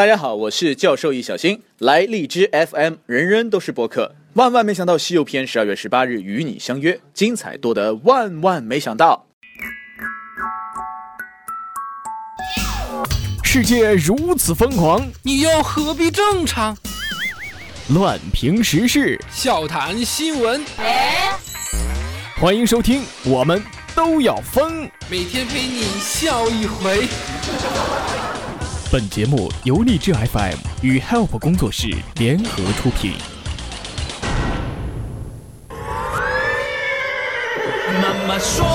大家好，我是教授易小星，来荔枝 FM，人人都是播客。万万没想到，《西游篇》十二月十八日与你相约，精彩多得万万没想到。世界如此疯狂，你又何必正常？乱评时事，笑谈新闻，欢迎收听，我们都要疯。每天陪你笑一回。本节目由荔枝 FM 与 Help 工作室联合出品。妈妈说，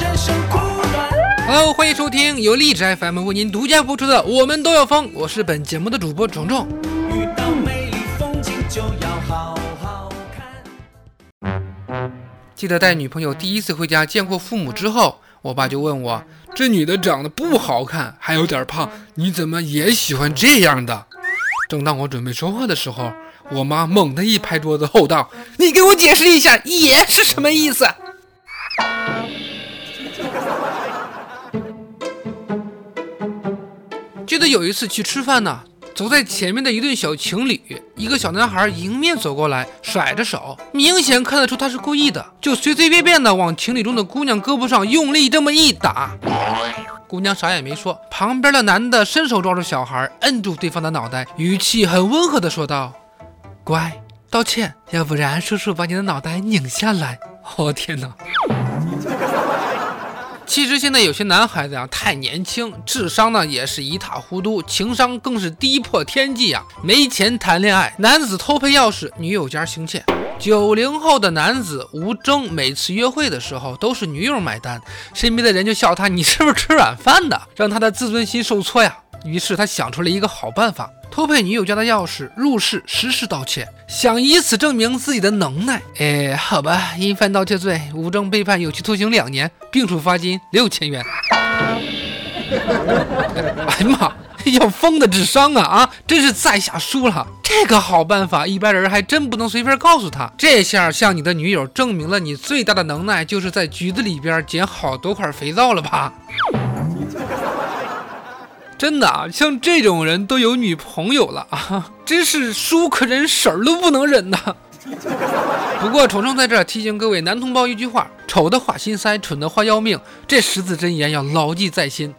人生苦短。Hello，欢迎收听由荔枝 FM 为您独家播出的《我们都要疯》，我是本节目的主播虫虫。遇到美丽风景就要好好看。记得带女朋友第一次回家见过父母之后，我爸就问我：“这女的长得不好看，还有点胖，你怎么也喜欢这样的？”正当我准备说话的时候，我妈猛地一拍桌子，吼道：“你给我解释一下‘也’是什么意思？” 记得有一次去吃饭呢，走在前面的一对小情侣，一个小男孩迎面走过来，甩着手，明显看得出他是故意的，就随随便便的往情侣中的姑娘胳膊上用力这么一打。姑娘啥也没说，旁边的男的伸手抓住小孩，摁住对方的脑袋，语气很温和的说道。乖，道歉，要不然叔叔把你的脑袋拧下来。我天哪！其实现在有些男孩子呀，太年轻，智商呢也是一塌糊涂，情商更是低破天际呀。没钱谈恋爱，男子偷配钥匙，女友家行窃。九零后的男子吴征，每次约会的时候都是女友买单，身边的人就笑他，你是不是吃软饭的？让他的自尊心受挫呀。于是他想出了一个好办法。偷配女友家的钥匙入室实施盗窃，想以此证明自己的能耐。哎，好吧，因犯盗窃罪，吴征被判有期徒刑两年，并处罚金六千元。哎呀妈，要疯的智商啊啊！真是在下输了。这个好办法，一般人还真不能随便告诉他。这下向你的女友证明了你最大的能耐，就是在局子里边捡好多块肥皂了吧？真的啊，像这种人都有女朋友了啊，真是叔可忍，婶儿都不能忍呐。不过虫虫在这儿提醒各位男同胞一句话：丑的话心塞，蠢的话要命。这十字真言要牢记在心。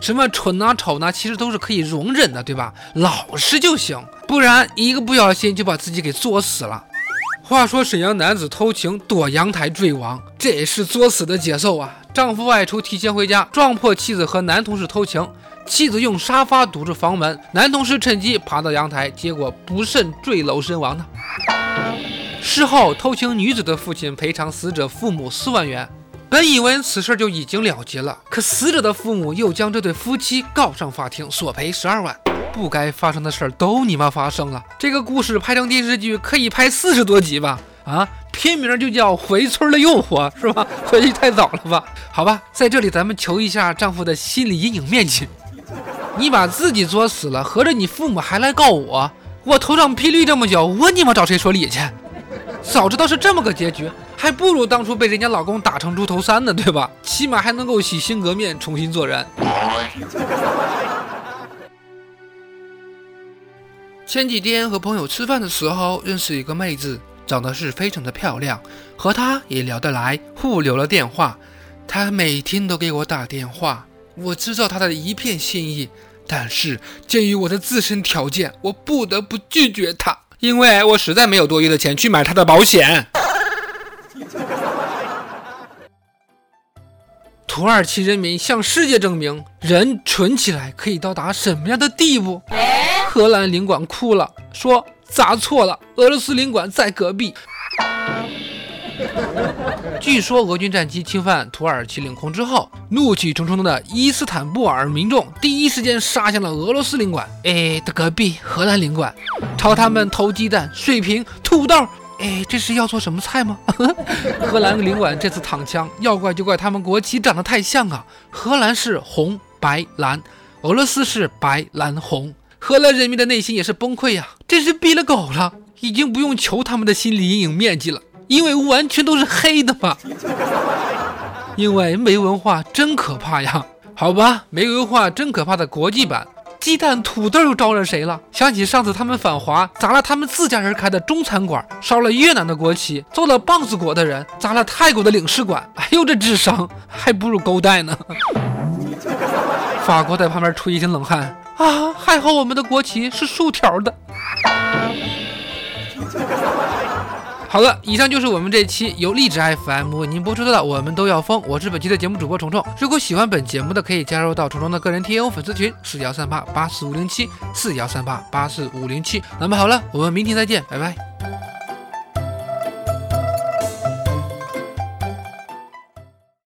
什么蠢呐、丑呐，其实都是可以容忍的，对吧？老实就行，不然一个不小心就把自己给作死了。话说沈阳男子偷情躲阳台坠亡，这也是作死的节奏啊！丈夫外出提前回家，撞破妻子和男同事偷情。妻子用沙发堵住房门，男同事趁机爬到阳台，结果不慎坠楼身亡呢。事后，偷情女子的父亲赔偿死者父母四万元。本以为此事就已经了结了，可死者的父母又将这对夫妻告上法庭，索赔十二万。不该发生的事儿都你妈发生了。这个故事拍成电视剧可以拍四十多集吧？啊，片名就叫《回村的诱惑》，是吧？回去太早了吧？好吧，在这里咱们求一下丈夫的心理阴影面积。你把自己作死了，合着你父母还来告我？我头上霹雳这么久，我你妈找谁说理去？早知道是这么个结局，还不如当初被人家老公打成猪头三呢，对吧？起码还能够洗心革面，重新做人。前几天和朋友吃饭的时候，认识一个妹子，长得是非常的漂亮，和她也聊得来，互留了电话。她每天都给我打电话。我知道他的一片心意，但是鉴于我的自身条件，我不得不拒绝他，因为我实在没有多余的钱去买他的保险。土耳其人民向世界证明，人蠢起来可以到达什么样的地步？荷兰领馆哭了，说砸错了，俄罗斯领馆在隔壁。据说俄军战机侵犯土耳其领空之后，怒气冲冲的伊斯坦布尔民众第一时间杀向了俄罗斯领馆，哎的隔壁荷兰领馆，朝他们投鸡蛋、水瓶、土豆，哎，这是要做什么菜吗？荷兰领馆这次躺枪，要怪就怪他们国旗长得太像啊！荷兰是红白蓝，俄罗斯是白蓝红，荷兰人民的内心也是崩溃呀，真是逼了狗了，已经不用求他们的心理阴影面积了。因为完全都是黑的嘛，因为没文化真可怕呀！好吧，没文化真可怕的国际版，鸡蛋、土豆又招惹谁了？想起上次他们反华，砸了他们自家人开的中餐馆，烧了越南的国旗，揍了棒子国的人，砸了泰国的领事馆。哎呦，这智商还不如勾带呢！法国在旁边出一身冷汗啊，还好我们的国旗是竖条的。好了，以上就是我们这期由荔枝 FM 为您播出的《我们都要疯》，我是本期的节目主播虫虫。如果喜欢本节目的，可以加入到虫虫的个人 T O 粉丝群四幺三八八四五零七四幺三八八四五零七。那么好了，我们明天再见，拜拜。